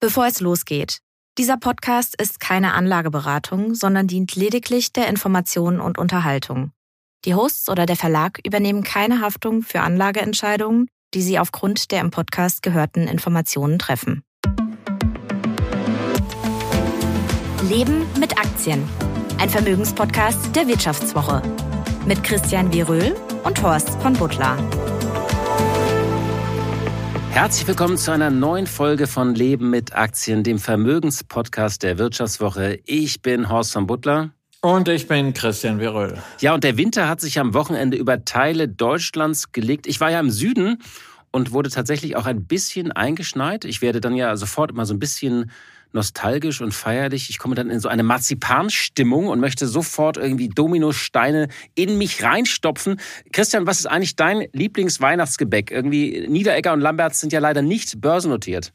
Bevor es losgeht. Dieser Podcast ist keine Anlageberatung, sondern dient lediglich der Information und Unterhaltung. Die Hosts oder der Verlag übernehmen keine Haftung für Anlageentscheidungen, die sie aufgrund der im Podcast gehörten Informationen treffen. Leben mit Aktien. Ein Vermögenspodcast der Wirtschaftswoche. Mit Christian Wieröhl und Horst von Butler. Herzlich willkommen zu einer neuen Folge von Leben mit Aktien, dem Vermögenspodcast der Wirtschaftswoche. Ich bin Horst von Butler. Und ich bin Christian Viröl. Ja, und der Winter hat sich am Wochenende über Teile Deutschlands gelegt. Ich war ja im Süden und wurde tatsächlich auch ein bisschen eingeschneit. Ich werde dann ja sofort immer so ein bisschen nostalgisch und feierlich. Ich komme dann in so eine Marzipanstimmung und möchte sofort irgendwie Dominosteine in mich reinstopfen. Christian, was ist eigentlich dein Lieblingsweihnachtsgebäck? Irgendwie Niederegger und Lamberts sind ja leider nicht börsennotiert.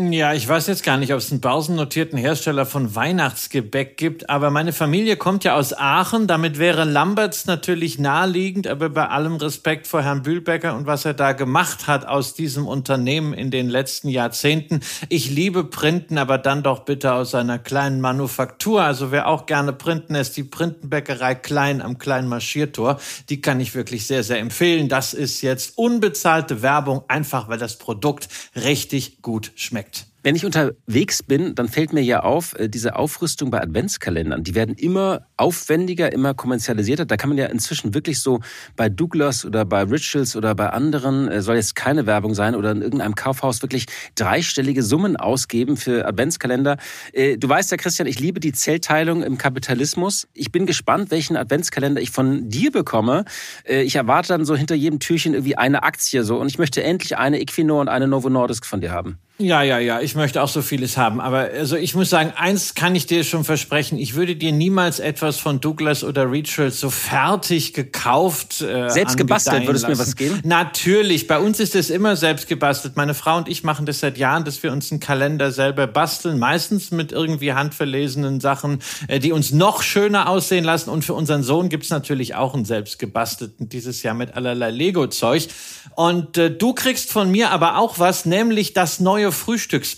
Ja, ich weiß jetzt gar nicht, ob es einen börsennotierten Hersteller von Weihnachtsgebäck gibt, aber meine Familie kommt ja aus Aachen. Damit wäre Lamberts natürlich naheliegend, aber bei allem Respekt vor Herrn Bühlbecker und was er da gemacht hat aus diesem Unternehmen in den letzten Jahrzehnten. Ich liebe Printen, aber dann doch bitte aus einer kleinen Manufaktur. Also wer auch gerne printen ist, die Printenbäckerei Klein am kleinen Marschiertor. Die kann ich wirklich sehr, sehr empfehlen. Das ist jetzt unbezahlte Werbung, einfach weil das Produkt richtig gut schmeckt. effect Wenn ich unterwegs bin, dann fällt mir ja auf, äh, diese Aufrüstung bei Adventskalendern, die werden immer aufwendiger, immer kommerzialisierter. Da kann man ja inzwischen wirklich so bei Douglas oder bei Rituals oder bei anderen, äh, soll jetzt keine Werbung sein, oder in irgendeinem Kaufhaus wirklich dreistellige Summen ausgeben für Adventskalender. Äh, du weißt ja, Christian, ich liebe die Zellteilung im Kapitalismus. Ich bin gespannt, welchen Adventskalender ich von dir bekomme. Ich erwarte dann so hinter jedem Türchen irgendwie eine Aktie so und ich möchte endlich eine Equinor und eine Novo Nordisk von dir haben. Ja, ja, ja, ich möchte auch so vieles haben. Aber also ich muss sagen, eins kann ich dir schon versprechen. Ich würde dir niemals etwas von Douglas oder Rituals so fertig gekauft. Äh, selbst gebastelt, würdest du mir was geben? Natürlich, bei uns ist es immer selbst gebastelt. Meine Frau und ich machen das seit Jahren, dass wir uns einen Kalender selber basteln. Meistens mit irgendwie handverlesenen Sachen, äh, die uns noch schöner aussehen lassen. Und für unseren Sohn gibt's natürlich auch einen selbst gebastelten dieses Jahr mit allerlei Lego-Zeug. Und äh, du kriegst von mir aber auch was, nämlich das neue neue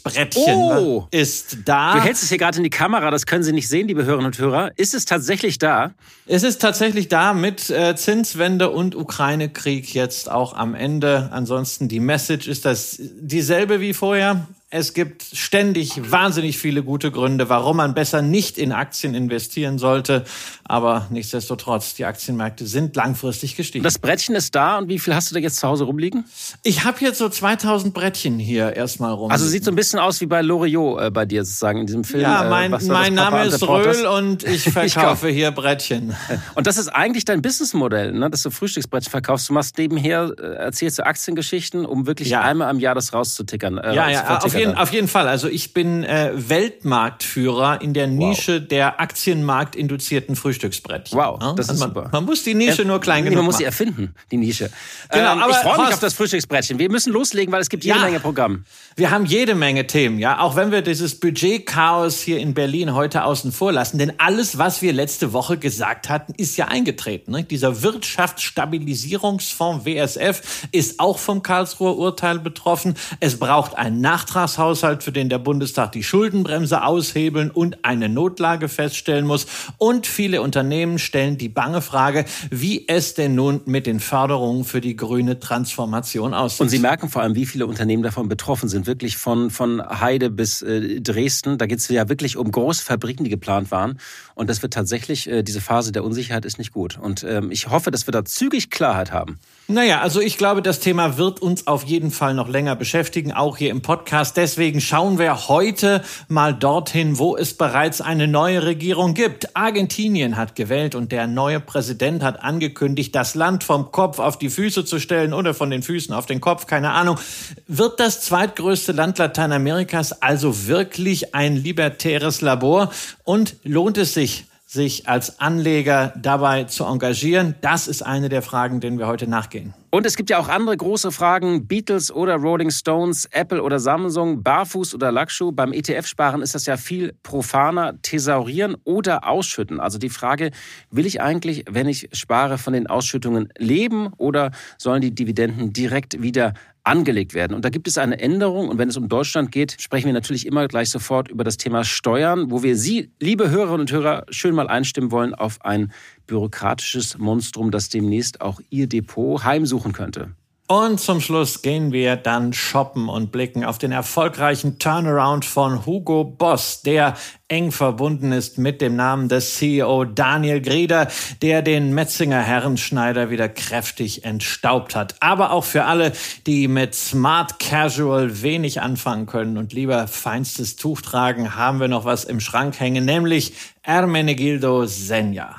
Frühstücksbrettchen oh. ist da. Du hältst es hier gerade in die Kamera, das können Sie nicht sehen, liebe Hörerinnen und Hörer. Ist es tatsächlich da? Es ist tatsächlich da mit äh, Zinswende und Ukraine-Krieg jetzt auch am Ende. Ansonsten die Message ist das dieselbe wie vorher. Es gibt ständig wahnsinnig viele gute Gründe, warum man besser nicht in Aktien investieren sollte. Aber nichtsdestotrotz, die Aktienmärkte sind langfristig gestiegen. Das Brettchen ist da und wie viel hast du da jetzt zu Hause rumliegen? Ich habe jetzt so 2000 Brettchen hier erstmal rum. Also sieht so ein bisschen aus wie bei Loriot äh, bei dir sozusagen in diesem Film. Ja, mein, äh, mein Name ist Röhl und ich verkaufe ich hier Brettchen. Und das ist eigentlich dein Businessmodell, ne? dass du Frühstücksbrettchen verkaufst. Du machst nebenher, äh, erzählst du Aktiengeschichten, um wirklich ja. einmal im Jahr das rauszutickern. Äh, ja, ja, auf jeden, auf jeden Fall. Also ich bin äh, Weltmarktführer in der Nische wow. der aktienmarktinduzierten Frühstücksbrettchen. Wow, das also ist man, super. Man muss die Nische er, nur klein genug Man muss sie erfinden, die Nische. Genau, ähm, aber ich freue mich auf das Frühstücksbrettchen. Wir müssen loslegen, weil es gibt jede ja, Menge Programm. Wir haben jede Menge Themen, ja. Auch wenn wir dieses Budgetchaos hier in Berlin heute außen vor lassen. Denn alles, was wir letzte Woche gesagt hatten, ist ja eingetreten. Ne? Dieser Wirtschaftsstabilisierungsfonds WSF ist auch vom Karlsruher Urteil betroffen. Es braucht einen Nachtragshaushalt Haushalt, für den der Bundestag die Schuldenbremse aushebeln und eine Notlage feststellen muss. Und viele Unternehmen stellen die bange Frage, wie es denn nun mit den Förderungen für die grüne Transformation aussieht. Und Sie merken vor allem, wie viele Unternehmen davon betroffen sind. Wirklich von, von Heide bis äh, Dresden. Da geht es ja wirklich um große Fabriken, die geplant waren. Und das wird tatsächlich, äh, diese Phase der Unsicherheit ist nicht gut. Und ähm, ich hoffe, dass wir da zügig Klarheit haben. Naja, also ich glaube, das Thema wird uns auf jeden Fall noch länger beschäftigen, auch hier im Podcast. Deswegen schauen wir heute mal dorthin, wo es bereits eine neue Regierung gibt. Argentinien hat gewählt und der neue Präsident hat angekündigt, das Land vom Kopf auf die Füße zu stellen oder von den Füßen auf den Kopf, keine Ahnung. Wird das zweitgrößte Land Lateinamerikas also wirklich ein libertäres Labor? Und lohnt es sich, sich als Anleger dabei zu engagieren? Das ist eine der Fragen, denen wir heute nachgehen. Und es gibt ja auch andere große Fragen. Beatles oder Rolling Stones, Apple oder Samsung, Barfuß oder Lackschuh. Beim ETF-Sparen ist das ja viel profaner. Thesaurieren oder ausschütten. Also die Frage, will ich eigentlich, wenn ich spare, von den Ausschüttungen leben oder sollen die Dividenden direkt wieder angelegt werden. Und da gibt es eine Änderung. Und wenn es um Deutschland geht, sprechen wir natürlich immer gleich sofort über das Thema Steuern, wo wir Sie, liebe Hörerinnen und Hörer, schön mal einstimmen wollen auf ein bürokratisches Monstrum, das demnächst auch Ihr Depot heimsuchen könnte. Und zum Schluss gehen wir dann shoppen und blicken auf den erfolgreichen Turnaround von Hugo Boss, der eng verbunden ist mit dem Namen des CEO Daniel Grieder, der den Metzinger Herrenschneider wieder kräftig entstaubt hat. Aber auch für alle, die mit Smart Casual wenig anfangen können und lieber feinstes Tuch tragen, haben wir noch was im Schrank hängen, nämlich Ermenegildo Senja.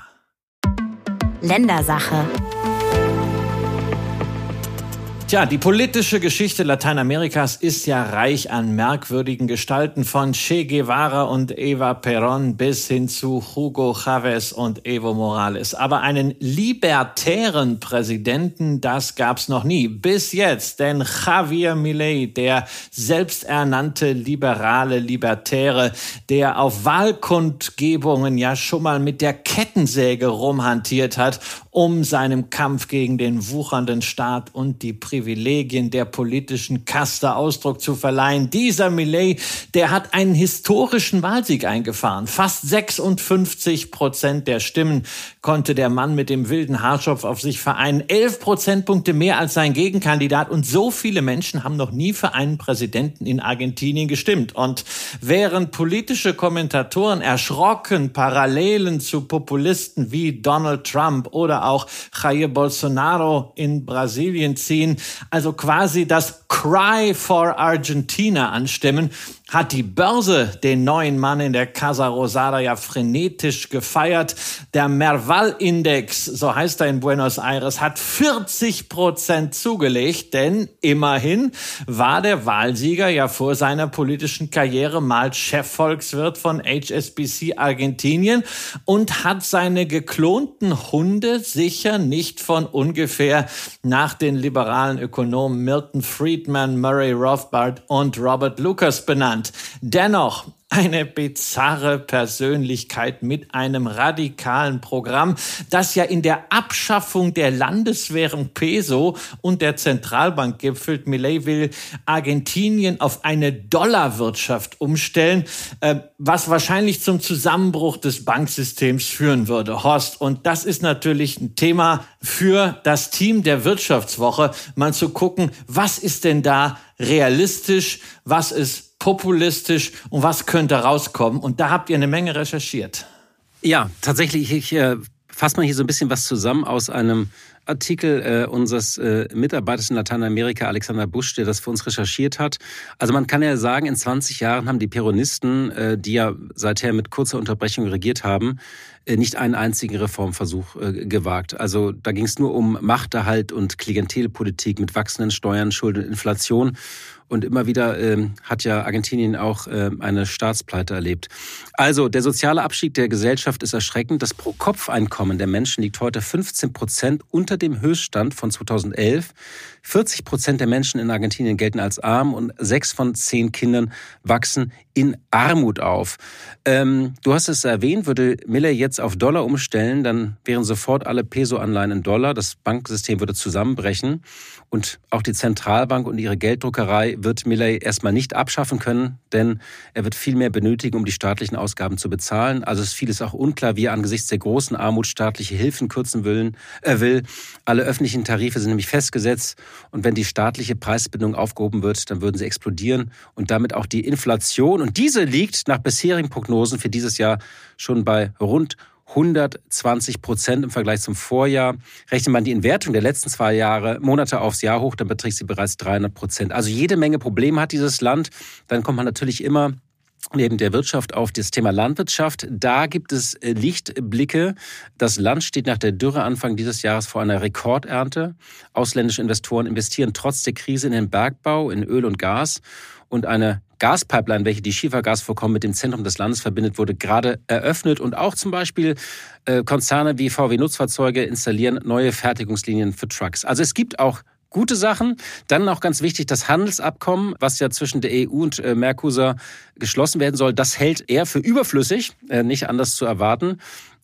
Ländersache. Tja, die politische Geschichte Lateinamerikas ist ja reich an merkwürdigen Gestalten von Che Guevara und Eva Perón bis hin zu Hugo Chavez und Evo Morales. Aber einen libertären Präsidenten, das gab's noch nie. Bis jetzt, denn Javier Milei, der selbsternannte liberale Libertäre, der auf Wahlkundgebungen ja schon mal mit der Kettensäge rumhantiert hat, um seinem Kampf gegen den wuchernden Staat und die Privilegien der politischen Kaste Ausdruck zu verleihen. Dieser Millet, der hat einen historischen Wahlsieg eingefahren. Fast 56 Prozent der Stimmen konnte der Mann mit dem wilden Haarschopf auf sich vereinen. Elf Prozentpunkte mehr als sein Gegenkandidat. Und so viele Menschen haben noch nie für einen Präsidenten in Argentinien gestimmt. Und während politische Kommentatoren erschrocken Parallelen zu Populisten wie Donald Trump oder auch Jair Bolsonaro in Brasilien ziehen, also quasi das Cry for Argentina anstimmen, hat die Börse den neuen Mann in der Casa Rosada ja frenetisch gefeiert. Der Merval-Index, so heißt er in Buenos Aires, hat 40 Prozent zugelegt, denn immerhin war der Wahlsieger ja vor seiner politischen Karriere mal Chefvolkswirt von HSBC Argentinien und hat seine geklonten Hunde sicher nicht von ungefähr nach den liberalen Ökonomen Milton Friedman, Murray Rothbard und Robert Lucas benannt genannt. Dennoch eine bizarre Persönlichkeit mit einem radikalen Programm, das ja in der Abschaffung der Landeswährung Peso und der Zentralbank gipfelt. Millet will Argentinien auf eine Dollarwirtschaft umstellen, äh, was wahrscheinlich zum Zusammenbruch des Banksystems führen würde. Horst, und das ist natürlich ein Thema für das Team der Wirtschaftswoche, mal zu gucken, was ist denn da realistisch, was ist populistisch und was könnte rauskommen? Und da habt ihr eine Menge recherchiert. Ja, tatsächlich, ich äh, fasse mal hier so ein bisschen was zusammen aus einem Artikel äh, unseres äh, Mitarbeiters in Lateinamerika, Alexander Busch, der das für uns recherchiert hat. Also man kann ja sagen, in 20 Jahren haben die Peronisten, äh, die ja seither mit kurzer Unterbrechung regiert haben, äh, nicht einen einzigen Reformversuch äh, gewagt. Also da ging es nur um Machterhalt und Klientelpolitik mit wachsenden Steuern, Schulden Inflation. Und immer wieder ähm, hat ja Argentinien auch äh, eine Staatspleite erlebt. Also der soziale Abstieg der Gesellschaft ist erschreckend. Das Pro-Kopf-Einkommen der Menschen liegt heute 15 Prozent unter dem Höchststand von 2011. 40 Prozent der Menschen in Argentinien gelten als arm und sechs von zehn Kindern wachsen in Armut auf. Ähm, du hast es erwähnt, würde Miller jetzt auf Dollar umstellen, dann wären sofort alle Peso-Anleihen in Dollar. Das Banksystem würde zusammenbrechen und auch die Zentralbank und ihre Gelddruckerei wird Miller erstmal nicht abschaffen können, denn er wird viel mehr benötigen, um die staatlichen Ausgaben zu bezahlen. Also ist vieles auch unklar, wie er angesichts der großen Armut staatliche Hilfen kürzen will. Er will. Alle öffentlichen Tarife sind nämlich festgesetzt und wenn die staatliche Preisbindung aufgehoben wird, dann würden sie explodieren und damit auch die Inflation. Und diese liegt nach bisherigen Prognosen für dieses Jahr schon bei rund 120 Prozent im Vergleich zum Vorjahr. Rechnet man die Inwertung der letzten zwei Jahre, Monate aufs Jahr hoch, dann beträgt sie bereits 300 Prozent. Also jede Menge Probleme hat dieses Land. Dann kommt man natürlich immer neben der Wirtschaft auf das Thema Landwirtschaft. Da gibt es äh, Lichtblicke. Das Land steht nach der Dürre Anfang dieses Jahres vor einer Rekordernte. Ausländische Investoren investieren trotz der Krise in den Bergbau, in Öl und Gas. Und eine Gaspipeline, welche die Schiefergasvorkommen mit dem Zentrum des Landes verbindet, wurde gerade eröffnet. Und auch zum Beispiel äh, Konzerne wie VW Nutzfahrzeuge installieren neue Fertigungslinien für Trucks. Also es gibt auch gute Sachen. Dann noch ganz wichtig, das Handelsabkommen, was ja zwischen der EU und äh, Mercosur geschlossen werden soll, das hält er für überflüssig, äh, nicht anders zu erwarten.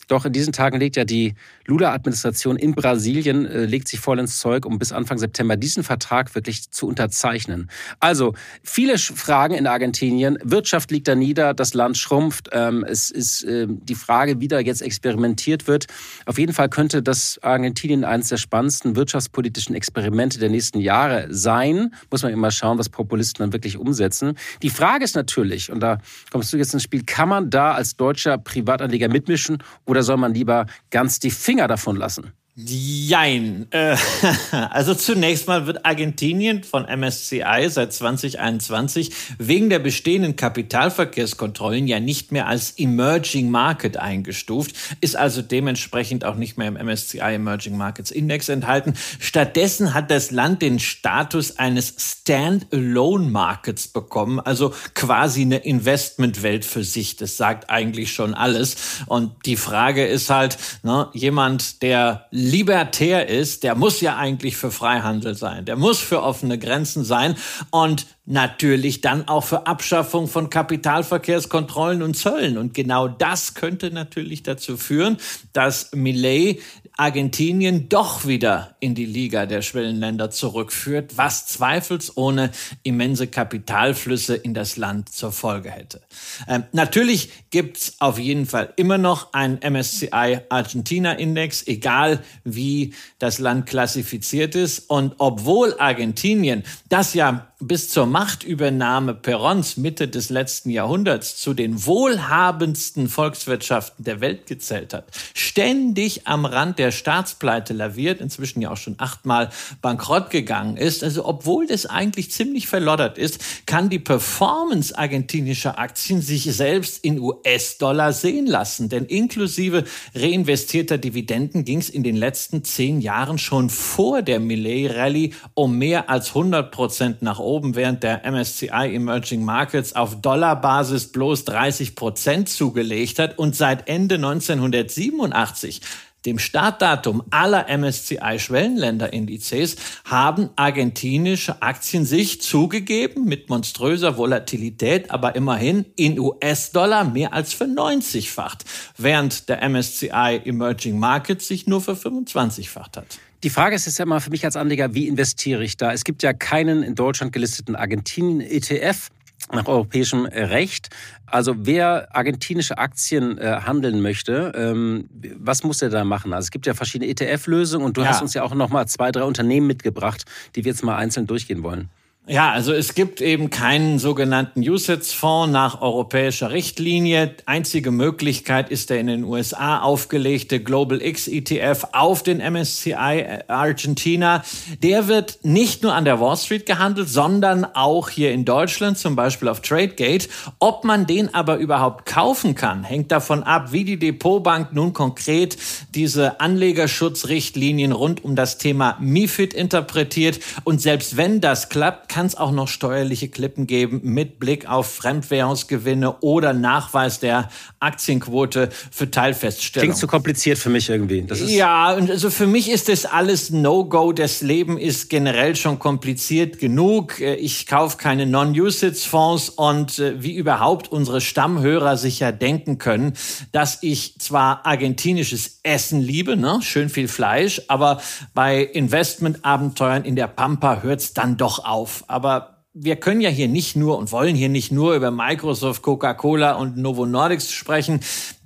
Doch in diesen Tagen legt ja die Lula-Administration in Brasilien, äh, legt sich voll ins Zeug, um bis Anfang September diesen Vertrag wirklich zu unterzeichnen. Also viele Fragen in Argentinien. Wirtschaft liegt da nieder, das Land schrumpft. Ähm, es ist äh, die Frage, wie da jetzt experimentiert wird. Auf jeden Fall könnte das Argentinien eines der spannendsten wirtschaftspolitischen Experimente der nächsten Jahre sein. Muss man immer schauen, was Populisten dann wirklich umsetzen. Die Frage ist natürlich, und da kommst du jetzt ins Spiel, kann man da als deutscher Privatanleger mitmischen oder soll man lieber ganz die Finger davon lassen? Jein. Äh, also zunächst mal wird Argentinien von MSCI seit 2021 wegen der bestehenden Kapitalverkehrskontrollen ja nicht mehr als Emerging Market eingestuft, ist also dementsprechend auch nicht mehr im MSCI Emerging Markets Index enthalten. Stattdessen hat das Land den Status eines Standalone Markets bekommen, also quasi eine Investmentwelt für sich. Das sagt eigentlich schon alles. Und die Frage ist halt, ne, jemand, der libertär ist, der muss ja eigentlich für Freihandel sein, der muss für offene Grenzen sein und natürlich dann auch für Abschaffung von Kapitalverkehrskontrollen und Zöllen. Und genau das könnte natürlich dazu führen, dass Millet Argentinien doch wieder in die Liga der Schwellenländer zurückführt, was zweifelsohne immense Kapitalflüsse in das Land zur Folge hätte. Ähm, natürlich gibt's auf jeden Fall immer noch einen MSCI Argentina Index, egal wie das Land klassifiziert ist. Und obwohl Argentinien, das ja bis zur Machtübernahme Perons Mitte des letzten Jahrhunderts zu den wohlhabendsten Volkswirtschaften der Welt gezählt hat, ständig am Rand der Staatspleite laviert, inzwischen ja auch schon achtmal bankrott gegangen ist. Also obwohl das eigentlich ziemlich verloddert ist, kann die Performance argentinischer Aktien sich selbst in US-Dollar sehen lassen. Denn inklusive reinvestierter Dividenden ging es in den letzten zehn Jahren schon vor der Millet-Rallye um mehr als 100 Prozent nach oben, während der MSCI Emerging Markets auf Dollarbasis bloß 30 Prozent zugelegt hat und seit Ende 1987 dem Startdatum aller MSCI-Schwellenländerindizes haben argentinische Aktien sich zugegeben mit monströser Volatilität, aber immerhin in US-Dollar mehr als verneunzigfacht, während der MSCI Emerging Markets sich nur für 25-facht hat. Die Frage ist jetzt ja mal für mich als Anleger, wie investiere ich da? Es gibt ja keinen in Deutschland gelisteten Argentinien-ETF nach europäischem Recht. Also wer argentinische Aktien äh, handeln möchte, ähm, was muss er da machen? Also es gibt ja verschiedene ETF-Lösungen und du ja. hast uns ja auch noch mal zwei, drei Unternehmen mitgebracht, die wir jetzt mal einzeln durchgehen wollen. Ja, also es gibt eben keinen sogenannten USITS-Fonds nach europäischer Richtlinie. Einzige Möglichkeit ist der in den USA aufgelegte Global X ETF auf den MSCI Argentina. Der wird nicht nur an der Wall Street gehandelt, sondern auch hier in Deutschland, zum Beispiel auf TradeGate. Ob man den aber überhaupt kaufen kann, hängt davon ab, wie die Depotbank nun konkret diese Anlegerschutzrichtlinien rund um das Thema MIFID interpretiert. Und selbst wenn das klappt, kann es auch noch steuerliche Klippen geben mit Blick auf Fremdwährungsgewinne oder Nachweis der Aktienquote für Teilfeststellung. Klingt zu kompliziert für mich irgendwie. ja, und also für mich ist das alles No-Go. Das Leben ist generell schon kompliziert genug. Ich kaufe keine Non-Usage-Fonds und äh, wie überhaupt unsere Stammhörer sich ja denken können, dass ich zwar argentinisches Essen liebe, ne? schön viel Fleisch, aber bei Investmentabenteuern in der Pampa hört es dann doch auf aber wir können ja hier nicht nur und wollen hier nicht nur über Microsoft, Coca-Cola und Novo Nordics sprechen.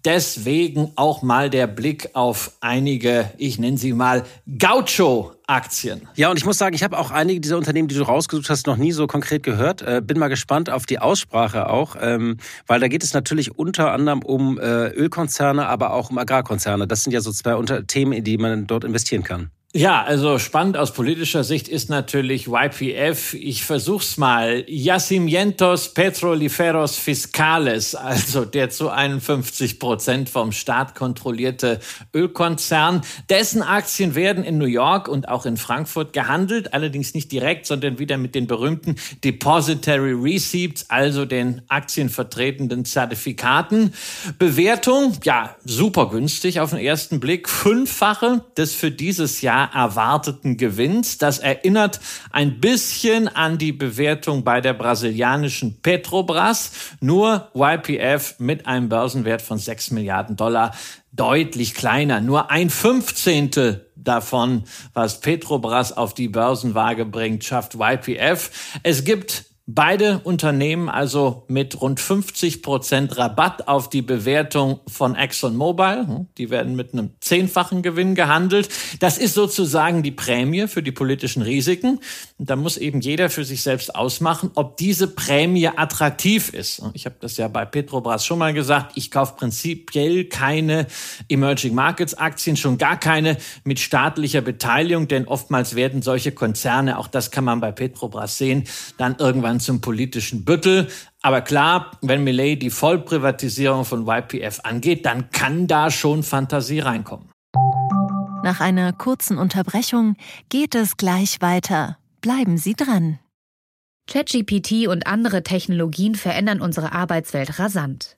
Deswegen auch mal der Blick auf einige, ich nenne sie mal Gaucho-Aktien. Ja, und ich muss sagen, ich habe auch einige dieser Unternehmen, die du rausgesucht hast, noch nie so konkret gehört. Äh, bin mal gespannt auf die Aussprache auch, ähm, weil da geht es natürlich unter anderem um äh, Ölkonzerne, aber auch um Agrarkonzerne. Das sind ja so zwei Unter Themen, in die man dort investieren kann. Ja, also spannend aus politischer Sicht ist natürlich YPF, ich versuch's mal, Yacimientos Petroliferos Fiscales, also der zu 51 Prozent vom Staat kontrollierte Ölkonzern. Dessen Aktien werden in New York und auch in Frankfurt gehandelt, allerdings nicht direkt, sondern wieder mit den berühmten Depository Receipts, also den aktienvertretenden Zertifikaten. Bewertung, ja, super günstig auf den ersten Blick, fünffache des für dieses Jahr erwarteten Gewinns. Das erinnert ein bisschen an die Bewertung bei der brasilianischen Petrobras. Nur YPF mit einem Börsenwert von 6 Milliarden Dollar deutlich kleiner. Nur ein Fünfzehntel davon, was Petrobras auf die Börsenwaage bringt, schafft YPF. Es gibt Beide Unternehmen also mit rund 50 Prozent Rabatt auf die Bewertung von ExxonMobil. Hm, die werden mit einem zehnfachen Gewinn gehandelt. Das ist sozusagen die Prämie für die politischen Risiken. Und da muss eben jeder für sich selbst ausmachen, ob diese Prämie attraktiv ist. Ich habe das ja bei Petrobras schon mal gesagt. Ich kaufe prinzipiell keine Emerging Markets Aktien, schon gar keine mit staatlicher Beteiligung, denn oftmals werden solche Konzerne, auch das kann man bei Petrobras sehen, dann irgendwann zum politischen Büttel. Aber klar, wenn Millet die Vollprivatisierung von YPF angeht, dann kann da schon Fantasie reinkommen. Nach einer kurzen Unterbrechung geht es gleich weiter. Bleiben Sie dran. ChatGPT und andere Technologien verändern unsere Arbeitswelt rasant.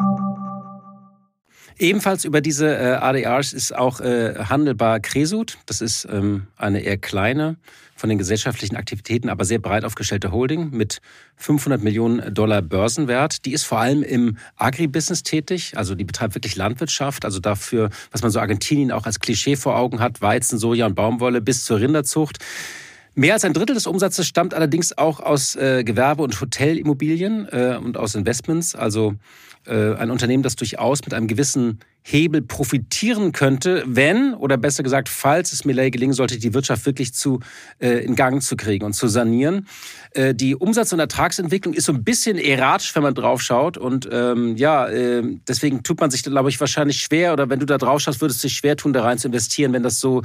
Ebenfalls über diese äh, ADRs ist auch äh, handelbar Cresut. Das ist ähm, eine eher kleine, von den gesellschaftlichen Aktivitäten aber sehr breit aufgestellte Holding mit 500 Millionen Dollar Börsenwert. Die ist vor allem im Agribusiness tätig, also die betreibt wirklich Landwirtschaft, also dafür, was man so Argentinien auch als Klischee vor Augen hat, Weizen, Soja und Baumwolle bis zur Rinderzucht. Mehr als ein Drittel des Umsatzes stammt allerdings auch aus äh, Gewerbe- und Hotelimmobilien äh, und aus Investments. Also äh, ein Unternehmen, das durchaus mit einem gewissen Hebel profitieren könnte, wenn oder besser gesagt, falls es Millet gelingen sollte, die Wirtschaft wirklich zu äh, in Gang zu kriegen und zu sanieren. Äh, die Umsatz- und Ertragsentwicklung ist so ein bisschen erratisch, wenn man drauf schaut und ähm, ja, äh, deswegen tut man sich, glaube ich, wahrscheinlich schwer oder wenn du da drauf schaust, würdest du dich schwer tun, da rein zu investieren, wenn das so,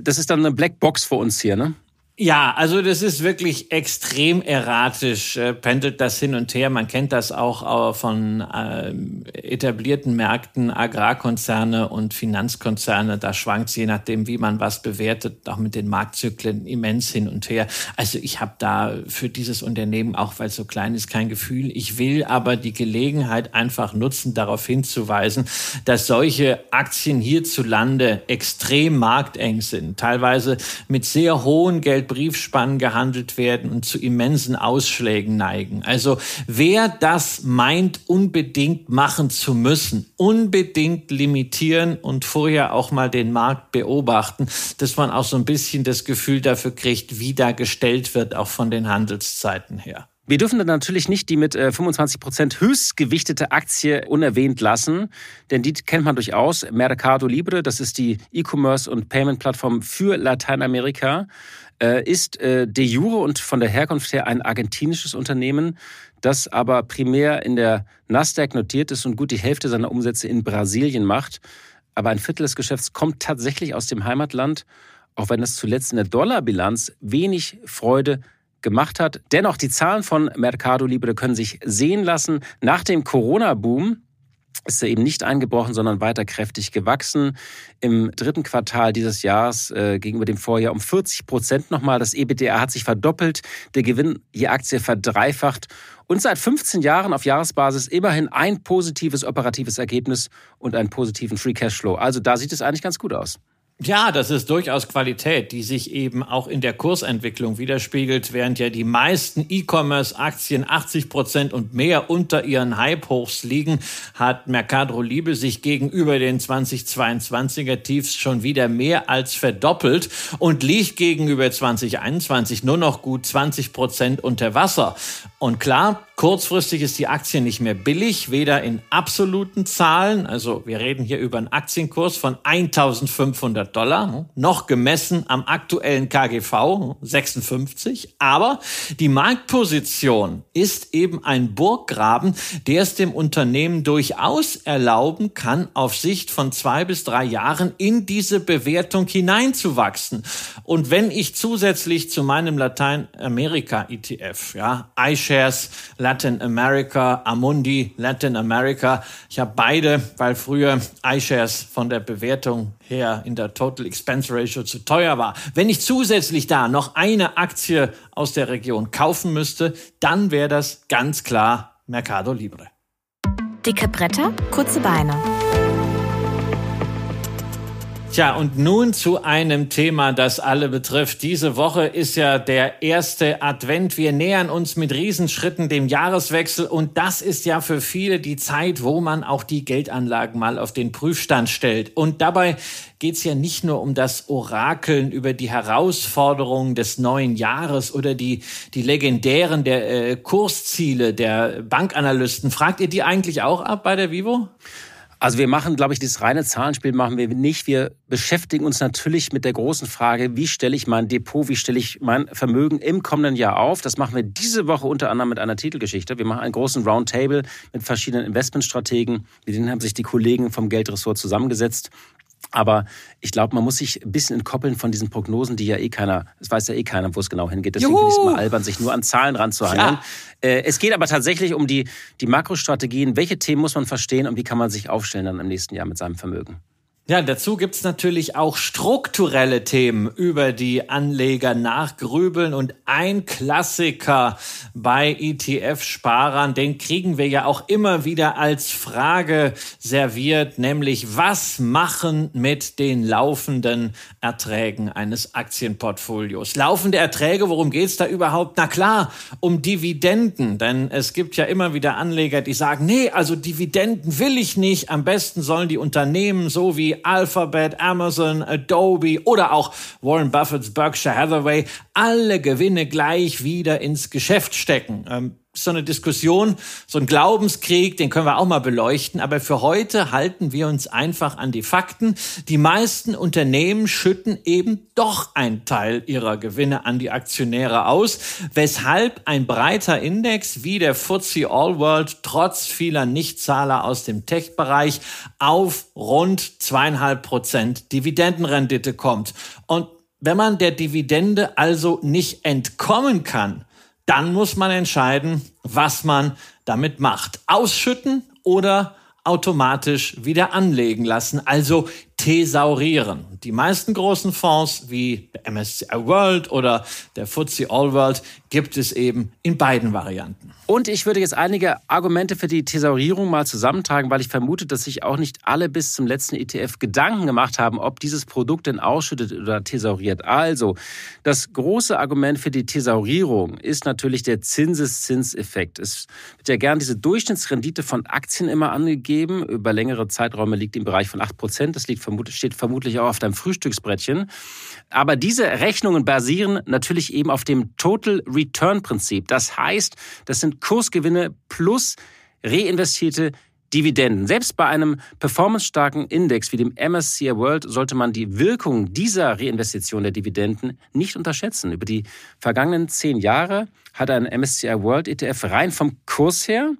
das ist dann eine Blackbox für uns hier, ne? Ja, also das ist wirklich extrem erratisch, äh, pendelt das hin und her. Man kennt das auch äh, von äh, etablierten Märkten, Agrarkonzerne und Finanzkonzerne. Da schwankt es je nachdem, wie man was bewertet, auch mit den Marktzyklen immens hin und her. Also ich habe da für dieses Unternehmen, auch weil es so klein ist, kein Gefühl. Ich will aber die Gelegenheit einfach nutzen, darauf hinzuweisen, dass solche Aktien hierzulande extrem markteng sind, teilweise mit sehr hohen Geld Briefspannen gehandelt werden und zu immensen Ausschlägen neigen. Also wer das meint, unbedingt machen zu müssen, unbedingt limitieren und vorher auch mal den Markt beobachten, dass man auch so ein bisschen das Gefühl dafür kriegt, wie da gestellt wird, auch von den Handelszeiten her. Wir dürfen dann natürlich nicht die mit 25 äh, Prozent höchstgewichtete Aktie unerwähnt lassen, denn die kennt man durchaus. Mercado Libre, das ist die E-Commerce- und Payment-Plattform für Lateinamerika. Äh, ist äh, de jure und von der Herkunft her ein argentinisches Unternehmen, das aber primär in der Nasdaq notiert ist und gut die Hälfte seiner Umsätze in Brasilien macht. Aber ein Viertel des Geschäfts kommt tatsächlich aus dem Heimatland, auch wenn es zuletzt in der Dollarbilanz wenig Freude gemacht hat. Dennoch, die Zahlen von Mercado Libre können sich sehen lassen. Nach dem Corona-Boom ist er eben nicht eingebrochen, sondern weiter kräftig gewachsen. Im dritten Quartal dieses Jahres äh, gegenüber dem Vorjahr um 40 Prozent nochmal. Das EBITDA hat sich verdoppelt, der Gewinn je Aktie verdreifacht und seit 15 Jahren auf Jahresbasis immerhin ein positives operatives Ergebnis und einen positiven Free Cashflow. Also da sieht es eigentlich ganz gut aus. Ja, das ist durchaus Qualität, die sich eben auch in der Kursentwicklung widerspiegelt, während ja die meisten E-Commerce-Aktien 80 Prozent und mehr unter ihren Hype-Hochs liegen, hat Mercado Libre sich gegenüber den 2022er Tiefs schon wieder mehr als verdoppelt und liegt gegenüber 2021 nur noch gut 20 Prozent unter Wasser. Und klar, Kurzfristig ist die Aktie nicht mehr billig, weder in absoluten Zahlen, also wir reden hier über einen Aktienkurs von 1500 Dollar, noch gemessen am aktuellen KGV 56, aber die Marktposition ist eben ein Burggraben, der es dem Unternehmen durchaus erlauben kann, auf Sicht von zwei bis drei Jahren in diese Bewertung hineinzuwachsen. Und wenn ich zusätzlich zu meinem Lateinamerika-ETF, ja, iShares, Latin America, Amundi, Latin America. Ich habe beide, weil früher iShares von der Bewertung her in der Total Expense Ratio zu teuer war. Wenn ich zusätzlich da noch eine Aktie aus der Region kaufen müsste, dann wäre das ganz klar Mercado Libre. Dicke Bretter, kurze Beine. Tja, und nun zu einem Thema, das alle betrifft. Diese Woche ist ja der erste Advent. Wir nähern uns mit Riesenschritten dem Jahreswechsel und das ist ja für viele die Zeit, wo man auch die Geldanlagen mal auf den Prüfstand stellt. Und dabei geht es ja nicht nur um das Orakeln über die Herausforderungen des neuen Jahres oder die, die legendären der äh, Kursziele der Bankanalysten. Fragt ihr die eigentlich auch ab bei der Vivo? Also wir machen, glaube ich, dieses reine Zahlenspiel machen wir nicht. Wir beschäftigen uns natürlich mit der großen Frage, wie stelle ich mein Depot, wie stelle ich mein Vermögen im kommenden Jahr auf. Das machen wir diese Woche unter anderem mit einer Titelgeschichte. Wir machen einen großen Roundtable mit verschiedenen Investmentstrategen. Mit denen haben sich die Kollegen vom Geldressort zusammengesetzt aber ich glaube, man muss sich ein bisschen entkoppeln von diesen Prognosen, die ja eh keiner, es weiß ja eh keiner, wo es genau hingeht. Deswegen finde ich es mal albern, sich nur an Zahlen ranzuhangeln. Ja. Äh, es geht aber tatsächlich um die, die Makrostrategien. Welche Themen muss man verstehen und wie kann man sich aufstellen dann im nächsten Jahr mit seinem Vermögen? Ja, dazu gibt's natürlich auch strukturelle Themen, über die Anleger nachgrübeln. Und ein Klassiker bei ETF-Sparern, den kriegen wir ja auch immer wieder als Frage serviert, nämlich was machen mit den laufenden Erträgen eines Aktienportfolios? Laufende Erträge, worum geht's da überhaupt? Na klar, um Dividenden. Denn es gibt ja immer wieder Anleger, die sagen, nee, also Dividenden will ich nicht. Am besten sollen die Unternehmen so wie Alphabet, Amazon, Adobe oder auch Warren Buffetts Berkshire Hathaway alle Gewinne gleich wieder ins Geschäft stecken. Ähm, so eine Diskussion, so ein Glaubenskrieg, den können wir auch mal beleuchten. Aber für heute halten wir uns einfach an die Fakten. Die meisten Unternehmen schütten eben doch einen Teil ihrer Gewinne an die Aktionäre aus, weshalb ein breiter Index wie der FTSE All World trotz vieler Nichtzahler aus dem Tech-Bereich auf rund zweieinhalb Prozent Dividendenrendite kommt. Und wenn man der Dividende also nicht entkommen kann, dann muss man entscheiden, was man damit macht. Ausschütten oder automatisch wieder anlegen lassen, also thesaurieren. Die meisten großen Fonds wie der MSCI World oder der FTSE All World gibt es eben in beiden Varianten. Und ich würde jetzt einige Argumente für die Thesaurierung mal zusammentragen, weil ich vermute, dass sich auch nicht alle bis zum letzten ETF Gedanken gemacht haben, ob dieses Produkt denn ausschüttet oder thesauriert. Also, das große Argument für die Thesaurierung ist natürlich der Zinseszinseffekt. Es wird ja gern diese Durchschnittsrendite von Aktien immer angegeben. Über längere Zeiträume liegt im Bereich von 8 Prozent. Das liegt steht vermutlich auch auf deinem Frühstücksbrettchen. Aber diese Rechnungen basieren natürlich eben auf dem Total Return Prinzip. Das heißt, das sind Kursgewinne plus reinvestierte Dividenden. Selbst bei einem performancestarken Index wie dem MSCI World sollte man die Wirkung dieser Reinvestition der Dividenden nicht unterschätzen. Über die vergangenen zehn Jahre hat ein MSCI World ETF rein vom Kurs her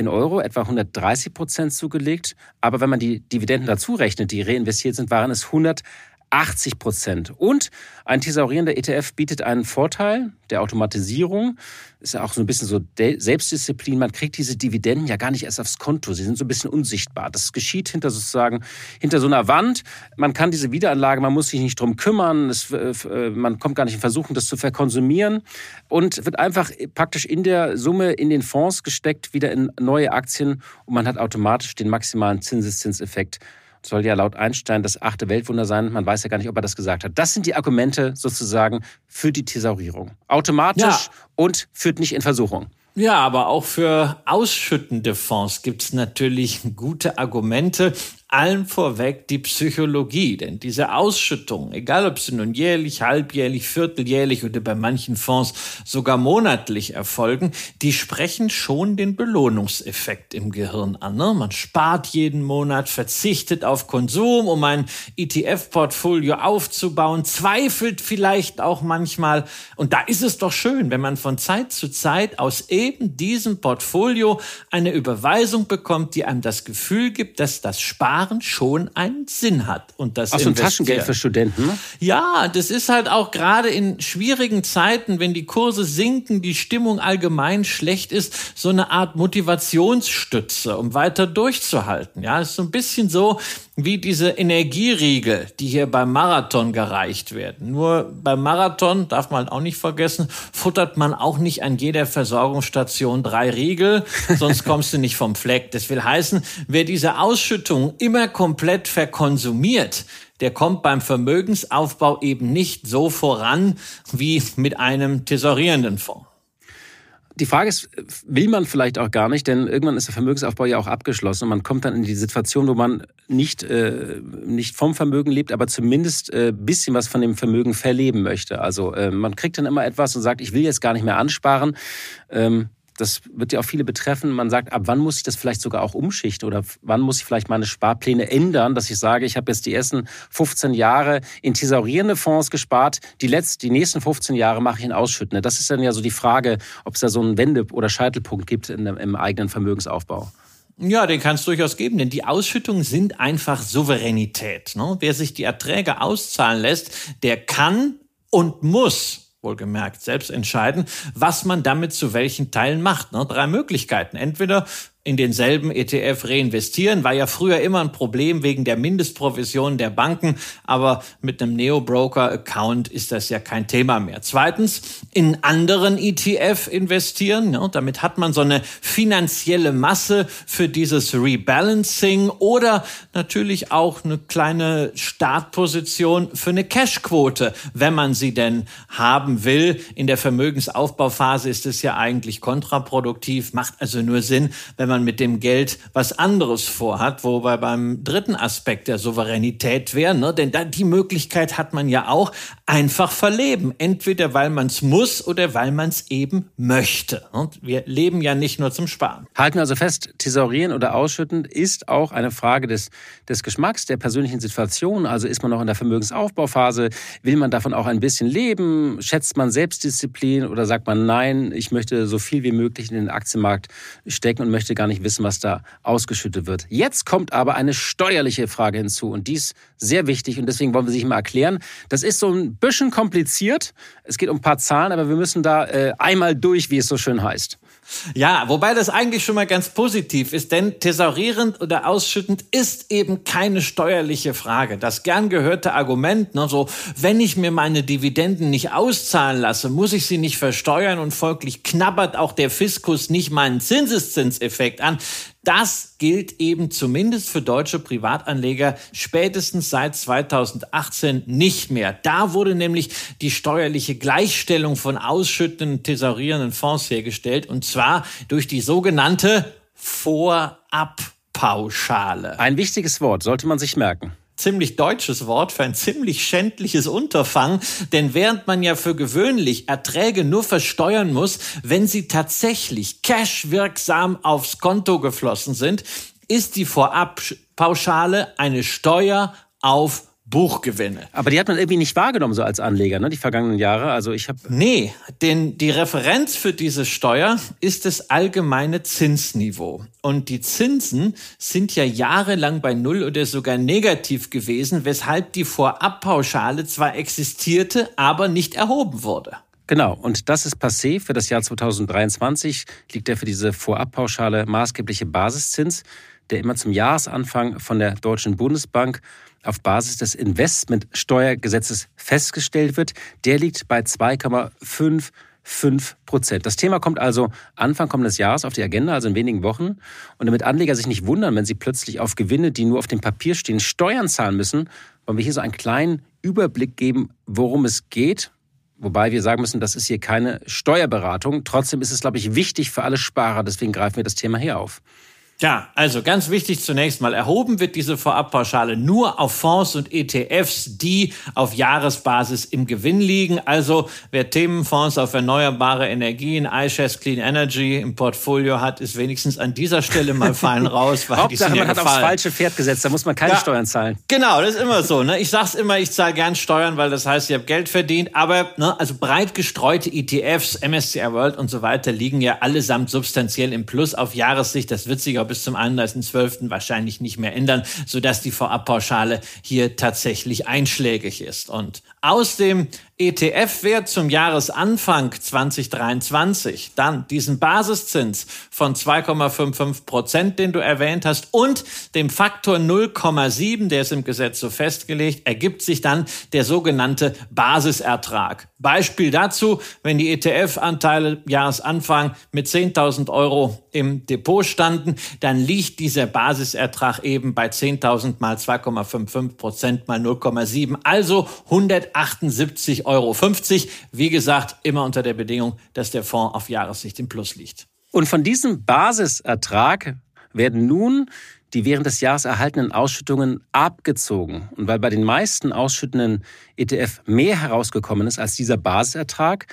in Euro etwa 130 Prozent zugelegt. Aber wenn man die Dividenden dazu rechnet, die reinvestiert sind, waren es 100 80 Prozent. Und ein thesaurierender ETF bietet einen Vorteil der Automatisierung. Ist ja auch so ein bisschen so Selbstdisziplin. Man kriegt diese Dividenden ja gar nicht erst aufs Konto. Sie sind so ein bisschen unsichtbar. Das geschieht hinter sozusagen, hinter so einer Wand. Man kann diese Wiederanlage, man muss sich nicht drum kümmern. Es, äh, man kommt gar nicht in Versuchen, das zu verkonsumieren. Und wird einfach praktisch in der Summe in den Fonds gesteckt, wieder in neue Aktien. Und man hat automatisch den maximalen Zinseszinseffekt soll ja laut Einstein das achte Weltwunder sein. Man weiß ja gar nicht, ob er das gesagt hat. Das sind die Argumente sozusagen für die Thesaurierung. Automatisch ja. und führt nicht in Versuchung. Ja, aber auch für ausschüttende Fonds gibt es natürlich gute Argumente allen vorweg die Psychologie. Denn diese Ausschüttung, egal ob sie nun jährlich, halbjährlich, vierteljährlich oder bei manchen Fonds sogar monatlich erfolgen, die sprechen schon den Belohnungseffekt im Gehirn an. Ne? Man spart jeden Monat, verzichtet auf Konsum, um ein ETF-Portfolio aufzubauen, zweifelt vielleicht auch manchmal. Und da ist es doch schön, wenn man von Zeit zu Zeit aus eben diesem Portfolio eine Überweisung bekommt, die einem das Gefühl gibt, dass das Sparen Sparen schon einen Sinn hat. Und das Ach so ein Taschengeld für Studenten? Ne? Ja, das ist halt auch gerade in schwierigen Zeiten, wenn die Kurse sinken, die Stimmung allgemein schlecht ist, so eine Art Motivationsstütze, um weiter durchzuhalten. Ja, ist so ein bisschen so, wie diese Energieriegel, die hier beim Marathon gereicht werden. Nur beim Marathon, darf man auch nicht vergessen, futtert man auch nicht an jeder Versorgungsstation drei Riegel, sonst kommst du nicht vom Fleck. Das will heißen, wer diese Ausschüttung immer komplett verkonsumiert, der kommt beim Vermögensaufbau eben nicht so voran wie mit einem tesorierenden Fonds. Die Frage ist, will man vielleicht auch gar nicht, denn irgendwann ist der Vermögensaufbau ja auch abgeschlossen und man kommt dann in die Situation, wo man nicht, äh, nicht vom Vermögen lebt, aber zumindest äh, bisschen was von dem Vermögen verleben möchte. Also äh, man kriegt dann immer etwas und sagt, ich will jetzt gar nicht mehr ansparen. Ähm, das wird ja auch viele betreffen. Man sagt, ab wann muss ich das vielleicht sogar auch umschichten oder wann muss ich vielleicht meine Sparpläne ändern, dass ich sage, ich habe jetzt die ersten 15 Jahre in thesaurierende Fonds gespart, die, letzten, die nächsten 15 Jahre mache ich in ausschüttende. Das ist dann ja so die Frage, ob es da so einen Wende- oder Scheitelpunkt gibt in, im eigenen Vermögensaufbau. Ja, den kann es durchaus geben, denn die Ausschüttungen sind einfach Souveränität. Ne? Wer sich die Erträge auszahlen lässt, der kann und muss wohlgemerkt selbst entscheiden, was man damit zu welchen Teilen macht. Ne? Drei Möglichkeiten. Entweder in denselben ETF reinvestieren. War ja früher immer ein Problem wegen der Mindestprovision der Banken, aber mit einem Neo-Broker-Account ist das ja kein Thema mehr. Zweitens, in anderen ETF investieren. Ja, damit hat man so eine finanzielle Masse für dieses Rebalancing oder natürlich auch eine kleine Startposition für eine Cashquote, wenn man sie denn haben will. In der Vermögensaufbauphase ist es ja eigentlich kontraproduktiv, macht also nur Sinn, wenn man mit dem Geld was anderes vorhat, wobei beim dritten Aspekt der Souveränität wäre, ne? denn da, die Möglichkeit hat man ja auch, einfach verleben, entweder weil man es muss oder weil man es eben möchte. Und wir leben ja nicht nur zum Sparen. Halten wir also fest, thesaurieren oder ausschütten ist auch eine Frage des, des Geschmacks, der persönlichen Situation. Also ist man noch in der Vermögensaufbauphase, will man davon auch ein bisschen leben, schätzt man Selbstdisziplin oder sagt man, nein, ich möchte so viel wie möglich in den Aktienmarkt stecken und möchte gar nicht wissen, was da ausgeschüttet wird. Jetzt kommt aber eine steuerliche Frage hinzu und die ist sehr wichtig und deswegen wollen wir sie mal erklären. Das ist so ein bisschen kompliziert. Es geht um ein paar Zahlen, aber wir müssen da äh, einmal durch, wie es so schön heißt. Ja, wobei das eigentlich schon mal ganz positiv ist, denn thesaurierend oder ausschüttend ist eben keine steuerliche Frage. Das gern gehörte Argument, ne, so, wenn ich mir meine Dividenden nicht auszahlen lasse, muss ich sie nicht versteuern und folglich knabbert auch der Fiskus nicht meinen Zinseszinseffekt an. Das gilt eben zumindest für deutsche Privatanleger spätestens seit 2018 nicht mehr. Da wurde nämlich die steuerliche Gleichstellung von ausschüttenden, thesaurierenden Fonds hergestellt und zwar durch die sogenannte Vorabpauschale. Ein wichtiges Wort sollte man sich merken ziemlich deutsches Wort für ein ziemlich schändliches Unterfangen, denn während man ja für gewöhnlich Erträge nur versteuern muss, wenn sie tatsächlich cashwirksam aufs Konto geflossen sind, ist die Vorabpauschale eine Steuer auf Buchgewinne. Aber die hat man irgendwie nicht wahrgenommen, so als Anleger, ne, die vergangenen Jahre. Also ich habe. Nee, denn die Referenz für diese Steuer ist das allgemeine Zinsniveau. Und die Zinsen sind ja jahrelang bei Null oder sogar negativ gewesen, weshalb die Vorabpauschale zwar existierte, aber nicht erhoben wurde. Genau, und das ist passé. Für das Jahr 2023 liegt der für diese Vorabpauschale maßgebliche Basiszins, der immer zum Jahresanfang von der Deutschen Bundesbank auf Basis des Investmentsteuergesetzes festgestellt wird, der liegt bei 2,5 5 Prozent. Das Thema kommt also Anfang kommendes Jahres auf die Agenda, also in wenigen Wochen. Und damit Anleger sich nicht wundern, wenn sie plötzlich auf Gewinne, die nur auf dem Papier stehen, Steuern zahlen müssen, wollen wir hier so einen kleinen Überblick geben, worum es geht. Wobei wir sagen müssen, das ist hier keine Steuerberatung. Trotzdem ist es, glaube ich, wichtig für alle Sparer. Deswegen greifen wir das Thema hier auf. Ja, also ganz wichtig zunächst mal, erhoben wird diese Vorabpauschale nur auf Fonds und ETFs, die auf Jahresbasis im Gewinn liegen. Also wer Themenfonds auf erneuerbare Energien, iShares Clean Energy im Portfolio hat, ist wenigstens an dieser Stelle mal fein raus. Weil Hauptsache, man hat aufs falsche Pferd gesetzt, da muss man keine ja, Steuern zahlen. Genau, das ist immer so. Ne? Ich sag's immer, ich zahle gern Steuern, weil das heißt, ich habe Geld verdient. Aber ne, also breit gestreute ETFs, MSCI World und so weiter liegen ja allesamt substanziell im Plus auf Jahressicht. Das wird sich auch bis zum 31.12. wahrscheinlich nicht mehr ändern, sodass die Vorabpauschale hier tatsächlich einschlägig ist. Und aus dem ETF-Wert zum Jahresanfang 2023, dann diesen Basiszins von 2,55 Prozent, den du erwähnt hast, und dem Faktor 0,7, der ist im Gesetz so festgelegt, ergibt sich dann der sogenannte Basisertrag. Beispiel dazu, wenn die ETF-Anteile Jahresanfang mit 10.000 Euro im Depot standen, dann liegt dieser Basisertrag eben bei 10.000 mal 2,55 Prozent mal 0,7, also 178 Euro. Euro. Wie gesagt, immer unter der Bedingung, dass der Fonds auf Jahressicht im Plus liegt. Und von diesem Basisertrag werden nun die während des Jahres erhaltenen Ausschüttungen abgezogen. Und weil bei den meisten ausschüttenden ETF mehr herausgekommen ist als dieser Basisertrag,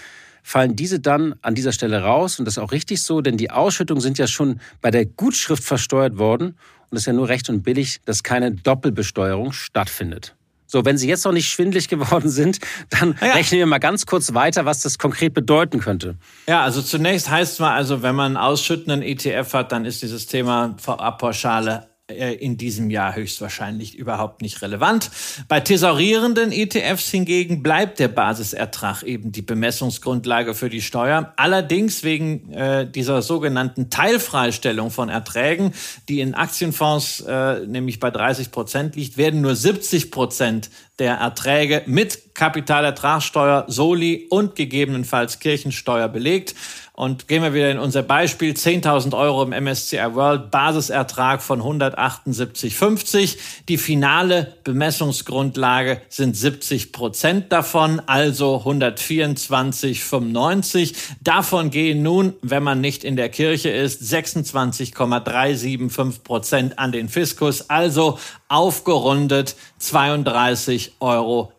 fallen diese dann an dieser Stelle raus. Und das ist auch richtig so, denn die Ausschüttungen sind ja schon bei der Gutschrift versteuert worden. Und es ist ja nur recht und billig, dass keine Doppelbesteuerung stattfindet. So, wenn Sie jetzt noch nicht schwindlig geworden sind, dann ja. rechnen wir mal ganz kurz weiter, was das konkret bedeuten könnte. Ja, also zunächst heißt es mal, also wenn man einen ausschüttenden ETF hat, dann ist dieses Thema Vorabpauschale in diesem Jahr höchstwahrscheinlich überhaupt nicht relevant. Bei thesaurierenden ETFs hingegen bleibt der Basisertrag eben die Bemessungsgrundlage für die Steuer. Allerdings wegen äh, dieser sogenannten Teilfreistellung von Erträgen, die in Aktienfonds äh, nämlich bei 30 Prozent liegt, werden nur 70 Prozent der Erträge mit Kapitalertragssteuer, Soli und gegebenenfalls Kirchensteuer belegt. Und gehen wir wieder in unser Beispiel. 10.000 Euro im MSCI World, Basisertrag von 178,50. Die finale Bemessungsgrundlage sind 70 Prozent davon, also 124,95. Davon gehen nun, wenn man nicht in der Kirche ist, 26,375 Prozent an den Fiskus, also aufgerundet 32,96 Euro.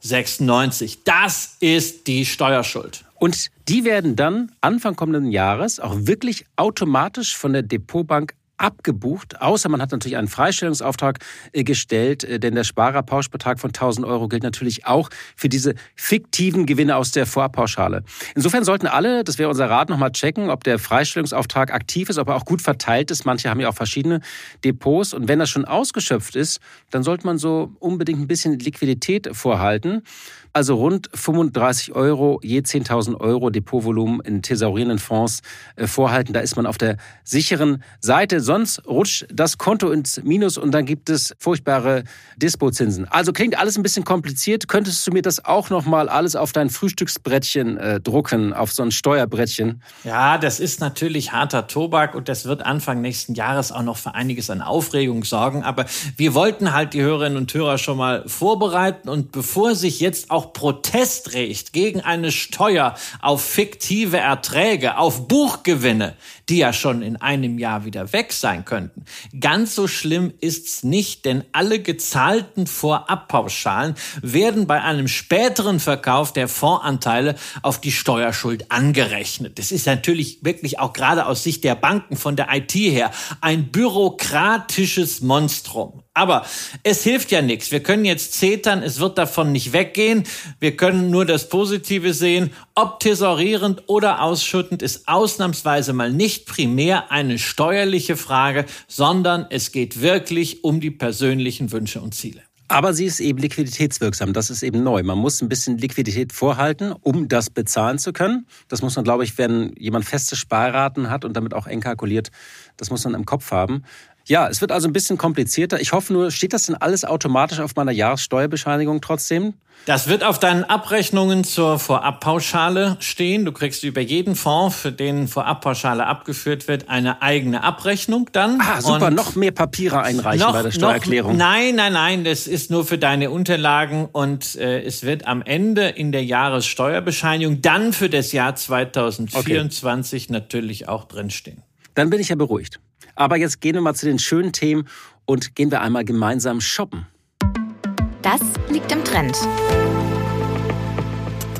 Das ist die Steuerschuld. Und die werden dann Anfang kommenden Jahres auch wirklich automatisch von der Depotbank abgebucht, außer man hat natürlich einen Freistellungsauftrag äh, gestellt, äh, denn der Sparerpauschbetrag von 1000 Euro gilt natürlich auch für diese fiktiven Gewinne aus der Vorpauschale. Insofern sollten alle, das wäre unser Rat, nochmal checken, ob der Freistellungsauftrag aktiv ist, ob er auch gut verteilt ist. Manche haben ja auch verschiedene Depots und wenn das schon ausgeschöpft ist, dann sollte man so unbedingt ein bisschen Liquidität vorhalten. Also rund 35 Euro je 10.000 Euro Depotvolumen in thesaurierenden Fonds äh, vorhalten. Da ist man auf der sicheren Seite. Sonst rutscht das Konto ins Minus und dann gibt es furchtbare Dispozinsen. Also klingt alles ein bisschen kompliziert. Könntest du mir das auch noch mal alles auf dein Frühstücksbrettchen äh, drucken, auf so ein Steuerbrettchen? Ja, das ist natürlich harter Tobak und das wird Anfang nächsten Jahres auch noch für einiges an Aufregung sorgen. Aber wir wollten halt die Hörerinnen und Hörer schon mal vorbereiten und bevor sich jetzt auch auch Protestrecht gegen eine Steuer auf fiktive Erträge, auf Buchgewinne, die ja schon in einem Jahr wieder weg sein könnten. Ganz so schlimm ist's nicht, denn alle gezahlten Vorabpauschalen werden bei einem späteren Verkauf der Fondsanteile auf die Steuerschuld angerechnet. Das ist natürlich wirklich auch gerade aus Sicht der Banken von der IT her ein bürokratisches Monstrum. Aber es hilft ja nichts. Wir können jetzt zetern, es wird davon nicht weggehen. Wir können nur das Positive sehen. Ob tesorierend oder ausschüttend ist ausnahmsweise mal nicht primär eine steuerliche Frage, sondern es geht wirklich um die persönlichen Wünsche und Ziele. Aber sie ist eben liquiditätswirksam. Das ist eben neu. Man muss ein bisschen Liquidität vorhalten, um das bezahlen zu können. Das muss man, glaube ich, wenn jemand feste Sparraten hat und damit auch eng kalkuliert, das muss man im Kopf haben. Ja, es wird also ein bisschen komplizierter. Ich hoffe nur, steht das denn alles automatisch auf meiner Jahressteuerbescheinigung trotzdem? Das wird auf deinen Abrechnungen zur Vorabpauschale stehen. Du kriegst über jeden Fonds, für den Vorabpauschale abgeführt wird, eine eigene Abrechnung dann. Ah, super, Und noch mehr Papiere einreichen noch, bei der Steuererklärung. Noch, nein, nein, nein, das ist nur für deine Unterlagen und äh, es wird am Ende in der Jahressteuerbescheinigung dann für das Jahr 2024 okay. natürlich auch drinstehen. Dann bin ich ja beruhigt. Aber jetzt gehen wir mal zu den schönen Themen und gehen wir einmal gemeinsam shoppen. Das liegt im Trend.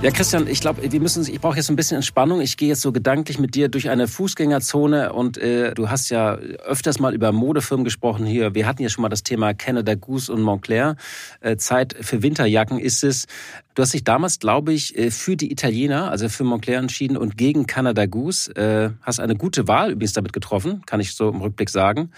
Ja, Christian, ich glaube, wir müssen, ich brauche jetzt ein bisschen Entspannung. Ich gehe jetzt so gedanklich mit dir durch eine Fußgängerzone und äh, du hast ja öfters mal über Modefirmen gesprochen hier. Wir hatten ja schon mal das Thema Canada Goose und Montclair. Äh, Zeit für Winterjacken ist es. Du hast dich damals, glaube ich, äh, für die Italiener, also für Montclair entschieden und gegen Canada Goose. Äh, hast eine gute Wahl übrigens damit getroffen, kann ich so im Rückblick sagen.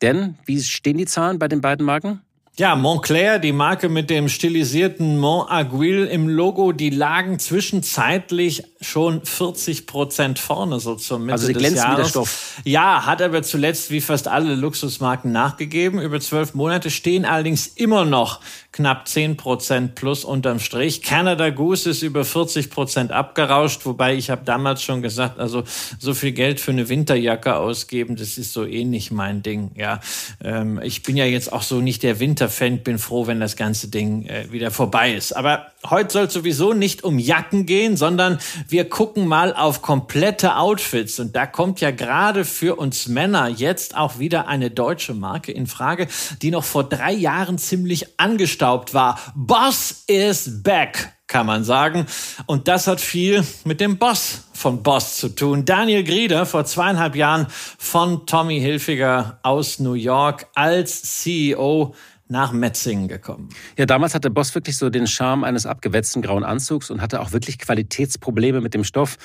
Denn wie stehen die Zahlen bei den beiden Marken? Ja, Montclair, die Marke mit dem stilisierten Mont Aguil im Logo, die lagen zwischenzeitlich schon 40 Prozent vorne, so zur Mitte also sie des Jahres. Wie der Stoff. Ja, hat aber zuletzt wie fast alle Luxusmarken nachgegeben. Über zwölf Monate stehen allerdings immer noch knapp 10 Prozent plus unterm Strich. Canada Goose ist über 40 Prozent abgerauscht, wobei ich habe damals schon gesagt, also so viel Geld für eine Winterjacke ausgeben, das ist so eh nicht mein Ding. Ja, ähm, ich bin ja jetzt auch so nicht der Winterfan, bin froh, wenn das ganze Ding äh, wieder vorbei ist. Aber heute soll es sowieso nicht um Jacken gehen, sondern wir gucken mal auf komplette Outfits. Und da kommt ja gerade für uns Männer jetzt auch wieder eine deutsche Marke in Frage, die noch vor drei Jahren ziemlich angestaubt war. Boss is back, kann man sagen. Und das hat viel mit dem Boss von Boss zu tun. Daniel Grieder, vor zweieinhalb Jahren von Tommy Hilfiger aus New York als CEO nach Metzingen gekommen. Ja, damals hatte Boss wirklich so den Charme eines abgewetzten grauen Anzugs und hatte auch wirklich Qualitätsprobleme mit dem Stoff.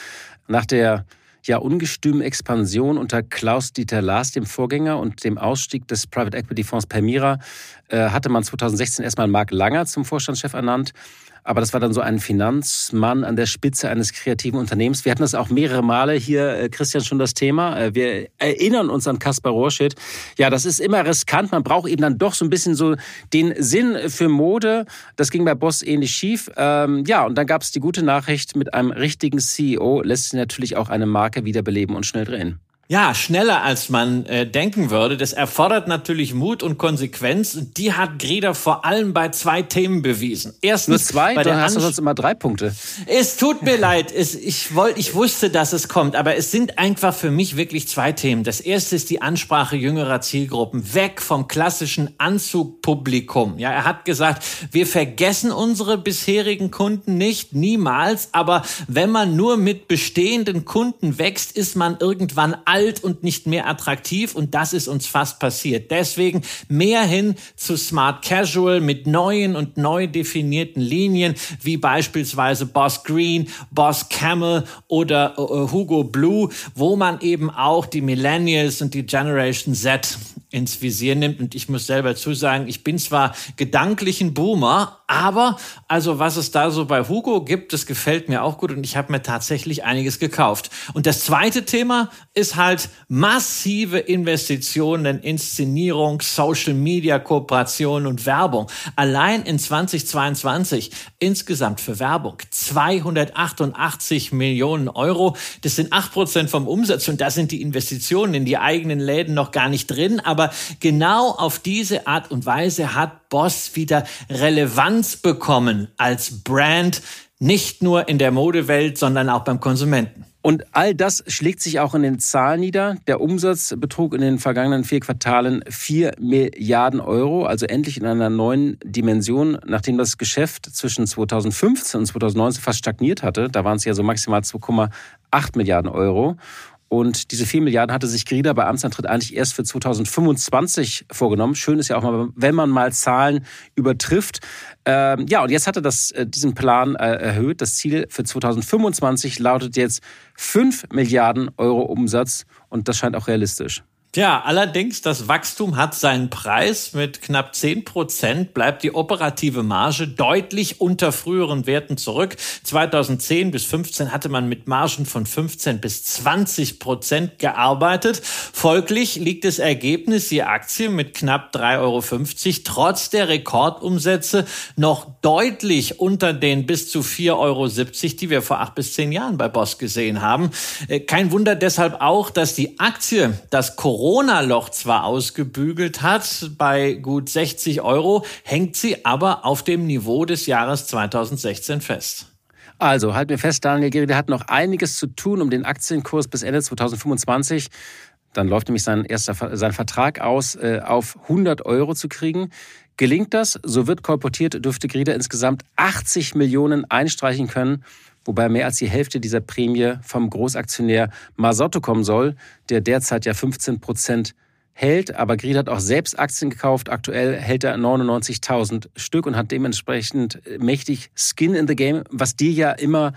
Nach der ja ungestümen Expansion unter Klaus-Dieter Lars, dem Vorgänger, und dem Ausstieg des Private Equity Fonds Permira äh, hatte man 2016 erstmal Marc Langer zum Vorstandschef ernannt. Aber das war dann so ein Finanzmann an der Spitze eines kreativen Unternehmens. Wir hatten das auch mehrere Male hier, äh, Christian, schon das Thema. Äh, wir erinnern uns an Kaspar Rohrschmidt. Ja, das ist immer riskant. Man braucht eben dann doch so ein bisschen so den Sinn für Mode. Das ging bei Boss ähnlich schief. Ähm, ja, und dann gab es die gute Nachricht, mit einem richtigen CEO lässt sich natürlich auch eine Marke wiederbeleben und schnell drehen. Ja, schneller als man äh, denken würde. Das erfordert natürlich Mut und Konsequenz. Und die hat Greta vor allem bei zwei Themen bewiesen. Erstens, Nur zwei? Bei Dann hast du sonst immer drei Punkte. Es tut mir leid. Es, ich, wollt, ich wusste, dass es kommt. Aber es sind einfach für mich wirklich zwei Themen. Das erste ist die Ansprache jüngerer Zielgruppen. Weg vom klassischen Anzugpublikum. Ja, er hat gesagt, wir vergessen unsere bisherigen Kunden nicht, niemals. Aber wenn man nur mit bestehenden Kunden wächst, ist man irgendwann alt und nicht mehr attraktiv und das ist uns fast passiert. Deswegen mehr hin zu Smart Casual mit neuen und neu definierten Linien wie beispielsweise Boss Green, Boss Camel oder uh, Hugo Blue, wo man eben auch die Millennials und die Generation Z ins Visier nimmt. Und ich muss selber zusagen, ich bin zwar gedanklich ein Boomer, aber also was es da so bei Hugo gibt, das gefällt mir auch gut und ich habe mir tatsächlich einiges gekauft. Und das zweite Thema ist halt massive Investitionen in Inszenierung, Social Media Kooperation und Werbung. Allein in 2022 insgesamt für Werbung 288 Millionen Euro. Das sind acht Prozent vom Umsatz und da sind die Investitionen in die eigenen Läden noch gar nicht drin. Aber genau auf diese Art und Weise hat Boss wieder Relevanz bekommen als Brand, nicht nur in der Modewelt, sondern auch beim Konsumenten. Und all das schlägt sich auch in den Zahlen nieder. Der Umsatz betrug in den vergangenen vier Quartalen 4 Milliarden Euro, also endlich in einer neuen Dimension, nachdem das Geschäft zwischen 2015 und 2019 fast stagniert hatte. Da waren es ja so maximal 2,8 Milliarden Euro. Und diese 4 Milliarden hatte sich Grida bei Amtsantritt eigentlich erst für 2025 vorgenommen. Schön ist ja auch mal, wenn man mal Zahlen übertrifft. Ähm, ja, und jetzt hat er das, äh, diesen Plan äh, erhöht. Das Ziel für 2025 lautet jetzt 5 Milliarden Euro Umsatz und das scheint auch realistisch. Ja, allerdings, das Wachstum hat seinen Preis. Mit knapp 10 Prozent bleibt die operative Marge deutlich unter früheren Werten zurück. 2010 bis 15 hatte man mit Margen von 15 bis 20 Prozent gearbeitet. Folglich liegt das Ergebnis, die Aktie mit knapp 3,50 Euro trotz der Rekordumsätze noch deutlich unter den bis zu 4,70 Euro, die wir vor acht bis zehn Jahren bei Boss gesehen haben. Äh, kein Wunder deshalb auch, dass die Aktie das Corona Corona-Loch zwar ausgebügelt hat, bei gut 60 Euro, hängt sie aber auf dem Niveau des Jahres 2016 fest. Also, halt mir fest, Daniel Gehrig hat noch einiges zu tun, um den Aktienkurs bis Ende 2025 dann läuft nämlich sein erster sein Vertrag aus, äh, auf 100 Euro zu kriegen. Gelingt das, so wird kolportiert, dürfte Grieder insgesamt 80 Millionen einstreichen können wobei mehr als die Hälfte dieser Prämie vom Großaktionär Masotto kommen soll, der derzeit ja 15 Prozent hält. Aber Gried hat auch selbst Aktien gekauft. Aktuell hält er 99.000 Stück und hat dementsprechend mächtig Skin in the Game, was dir ja immer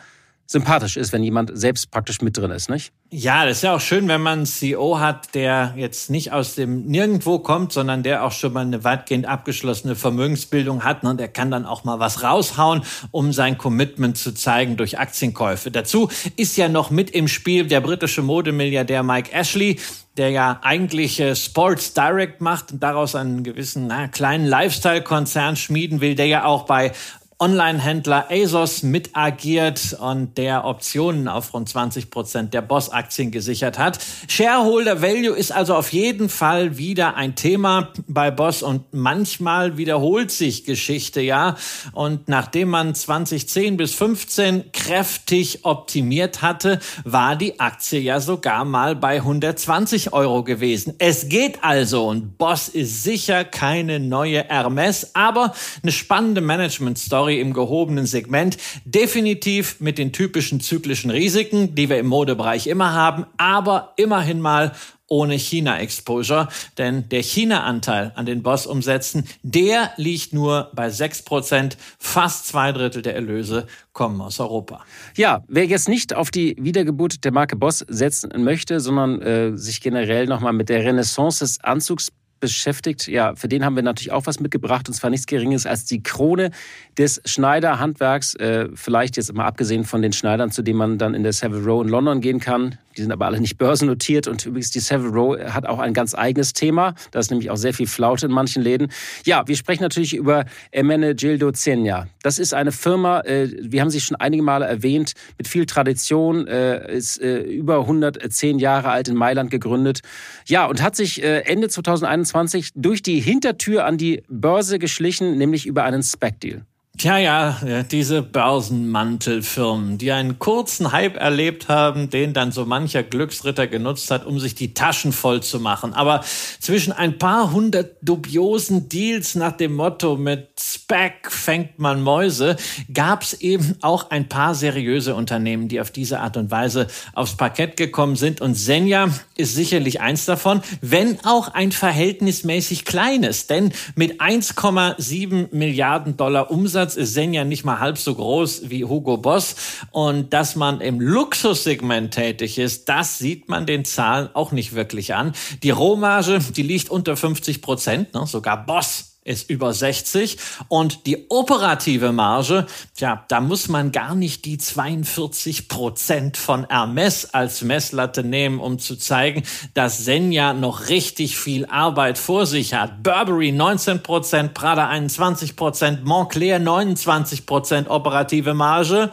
sympathisch ist, wenn jemand selbst praktisch mit drin ist, nicht? Ja, das ist ja auch schön, wenn man einen CEO hat, der jetzt nicht aus dem Nirgendwo kommt, sondern der auch schon mal eine weitgehend abgeschlossene Vermögensbildung hat. Und ne? der kann dann auch mal was raushauen, um sein Commitment zu zeigen durch Aktienkäufe. Dazu ist ja noch mit im Spiel der britische Modemilliardär Mike Ashley, der ja eigentlich äh, Sports Direct macht und daraus einen gewissen na, kleinen Lifestyle-Konzern schmieden will, der ja auch bei Online-Händler ASOS mit agiert und der Optionen auf rund 20 Prozent der Boss-Aktien gesichert hat. Shareholder Value ist also auf jeden Fall wieder ein Thema bei Boss und manchmal wiederholt sich Geschichte, ja. Und nachdem man 2010 bis 15 kräftig optimiert hatte, war die Aktie ja sogar mal bei 120 Euro gewesen. Es geht also und Boss ist sicher keine neue Hermes, aber eine spannende Management-Story Story im gehobenen Segment. Definitiv mit den typischen zyklischen Risiken, die wir im Modebereich immer haben, aber immerhin mal ohne China-Exposure, denn der China-Anteil an den Boss-Umsätzen, der liegt nur bei 6%. Fast zwei Drittel der Erlöse kommen aus Europa. Ja, wer jetzt nicht auf die Wiedergeburt der Marke Boss setzen möchte, sondern äh, sich generell nochmal mit der Renaissance des Anzugs beschäftigt. Ja, für den haben wir natürlich auch was mitgebracht und zwar nichts Geringes als die Krone des Schneiderhandwerks. Äh, vielleicht jetzt mal abgesehen von den Schneidern, zu denen man dann in der Savile Row in London gehen kann. Die sind aber alle nicht börsennotiert und übrigens die Savile Row hat auch ein ganz eigenes Thema. Da ist nämlich auch sehr viel Flaute in manchen Läden. Ja, wir sprechen natürlich über Emene Gildo Zenia. Das ist eine Firma, äh, wir haben sie schon einige Male erwähnt, mit viel Tradition, äh, ist äh, über 110 Jahre alt in Mailand gegründet. Ja, und hat sich äh, Ende 2021 durch die Hintertür an die Börse geschlichen, nämlich über einen Spec-Deal. Tja, ja, diese Börsenmantelfirmen, die einen kurzen Hype erlebt haben, den dann so mancher Glücksritter genutzt hat, um sich die Taschen voll zu machen. Aber zwischen ein paar hundert dubiosen Deals nach dem Motto mit Spec fängt man Mäuse, gab es eben auch ein paar seriöse Unternehmen, die auf diese Art und Weise aufs Parkett gekommen sind. Und Senja ist sicherlich eins davon, wenn auch ein verhältnismäßig kleines. Denn mit 1,7 Milliarden Dollar Umsatz Umsatz ist Senja nicht mal halb so groß wie Hugo Boss. Und dass man im Luxussegment tätig ist, das sieht man den Zahlen auch nicht wirklich an. Die Rohmarge, die liegt unter 50 Prozent, ne? sogar Boss ist über 60 und die operative Marge, ja, da muss man gar nicht die 42 Prozent von Hermes als Messlatte nehmen, um zu zeigen, dass Senja noch richtig viel Arbeit vor sich hat. Burberry 19 Prozent, Prada 21 Prozent, Montclair 29 Prozent operative Marge,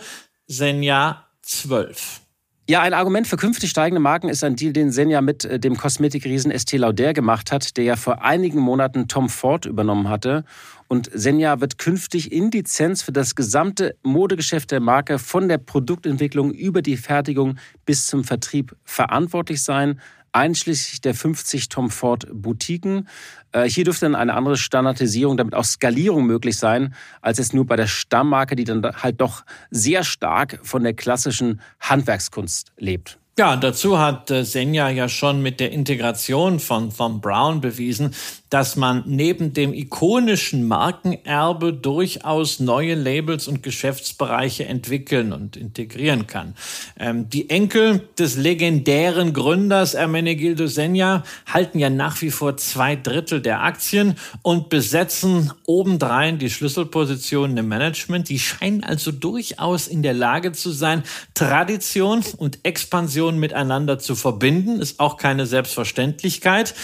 Senja 12. Ja, ein Argument für künftig steigende Marken ist ein Deal, den Senja mit äh, dem Kosmetikriesen Estée Lauder gemacht hat, der ja vor einigen Monaten Tom Ford übernommen hatte. Und Senja wird künftig in Lizenz für das gesamte Modegeschäft der Marke von der Produktentwicklung über die Fertigung bis zum Vertrieb verantwortlich sein einschließlich der 50 Tom Ford Boutiquen. Äh, hier dürfte dann eine andere Standardisierung, damit auch Skalierung möglich sein, als es nur bei der Stammmarke, die dann halt doch sehr stark von der klassischen Handwerkskunst lebt. Ja, dazu hat äh, Senja ja schon mit der Integration von Thom Brown bewiesen, dass man neben dem ikonischen Markenerbe durchaus neue Labels und Geschäftsbereiche entwickeln und integrieren kann. Ähm, die Enkel des legendären Gründers Ermenegildo Senja halten ja nach wie vor zwei Drittel der Aktien und besetzen obendrein die Schlüsselpositionen im Management. Die scheinen also durchaus in der Lage zu sein, Tradition und Expansion miteinander zu verbinden. Ist auch keine Selbstverständlichkeit.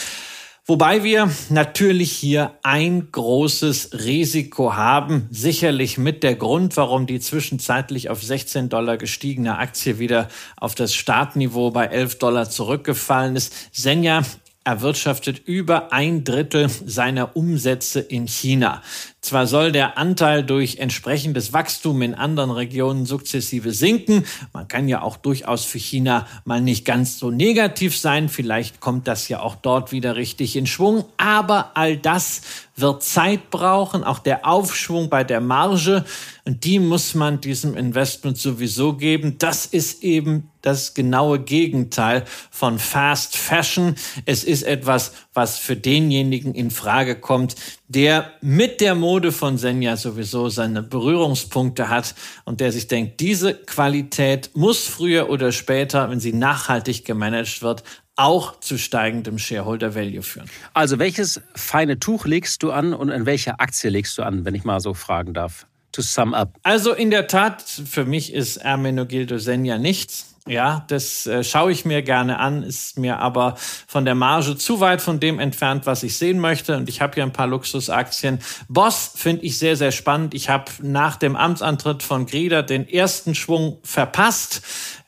Wobei wir natürlich hier ein großes Risiko haben. Sicherlich mit der Grund, warum die zwischenzeitlich auf 16 Dollar gestiegene Aktie wieder auf das Startniveau bei 11 Dollar zurückgefallen ist. Senja erwirtschaftet über ein Drittel seiner Umsätze in China. Zwar soll der Anteil durch entsprechendes Wachstum in anderen Regionen sukzessive sinken. Man kann ja auch durchaus für China mal nicht ganz so negativ sein. Vielleicht kommt das ja auch dort wieder richtig in Schwung. Aber all das wird Zeit brauchen. Auch der Aufschwung bei der Marge. Und die muss man diesem Investment sowieso geben. Das ist eben das genaue Gegenteil von Fast Fashion. Es ist etwas, was für denjenigen in Frage kommt, der mit der Mode von Senja sowieso seine Berührungspunkte hat und der sich denkt, diese Qualität muss früher oder später, wenn sie nachhaltig gemanagt wird, auch zu steigendem Shareholder Value führen. Also welches feine Tuch legst du an und in welche Aktie legst du an, wenn ich mal so fragen darf? To sum up. Also in der Tat, für mich ist Ermenogildo Senja nichts. Ja, das äh, schaue ich mir gerne an, ist mir aber von der Marge zu weit von dem entfernt, was ich sehen möchte. Und ich habe hier ein paar Luxusaktien. Boss finde ich sehr, sehr spannend. Ich habe nach dem Amtsantritt von Grieder den ersten Schwung verpasst.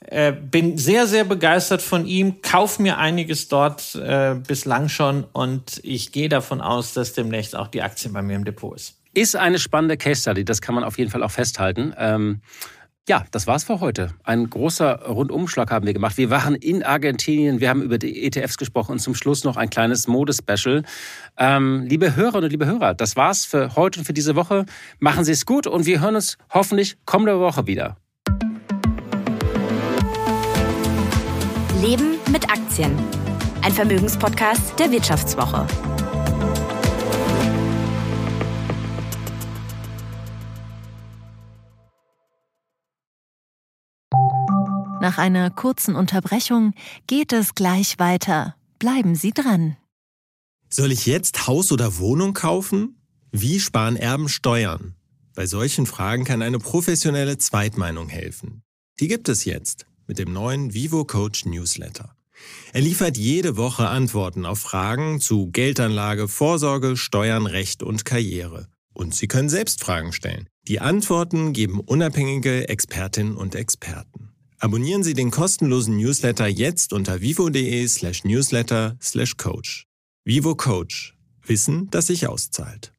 Äh, bin sehr, sehr begeistert von ihm, kauf mir einiges dort äh, bislang schon und ich gehe davon aus, dass demnächst auch die Aktie bei mir im Depot ist. Ist eine spannende Case Study, das kann man auf jeden Fall auch festhalten. Ähm ja, das war's für heute. Ein großer Rundumschlag haben wir gemacht. Wir waren in Argentinien, wir haben über die ETFs gesprochen und zum Schluss noch ein kleines Modespecial. Ähm, liebe Hörerinnen und liebe Hörer, das war's für heute und für diese Woche. Machen Sie es gut und wir hören uns hoffentlich kommende Woche wieder. Leben mit Aktien. Ein Vermögenspodcast der Wirtschaftswoche. Nach einer kurzen Unterbrechung geht es gleich weiter. Bleiben Sie dran. Soll ich jetzt Haus oder Wohnung kaufen? Wie sparen Erben Steuern? Bei solchen Fragen kann eine professionelle Zweitmeinung helfen. Die gibt es jetzt mit dem neuen Vivo Coach Newsletter. Er liefert jede Woche Antworten auf Fragen zu Geldanlage, Vorsorge, Steuern, Recht und Karriere. Und Sie können selbst Fragen stellen. Die Antworten geben unabhängige Expertinnen und Experten. Abonnieren Sie den kostenlosen Newsletter jetzt unter vivo.de slash newsletter slash coach. Vivo Coach. Wissen, das sich auszahlt.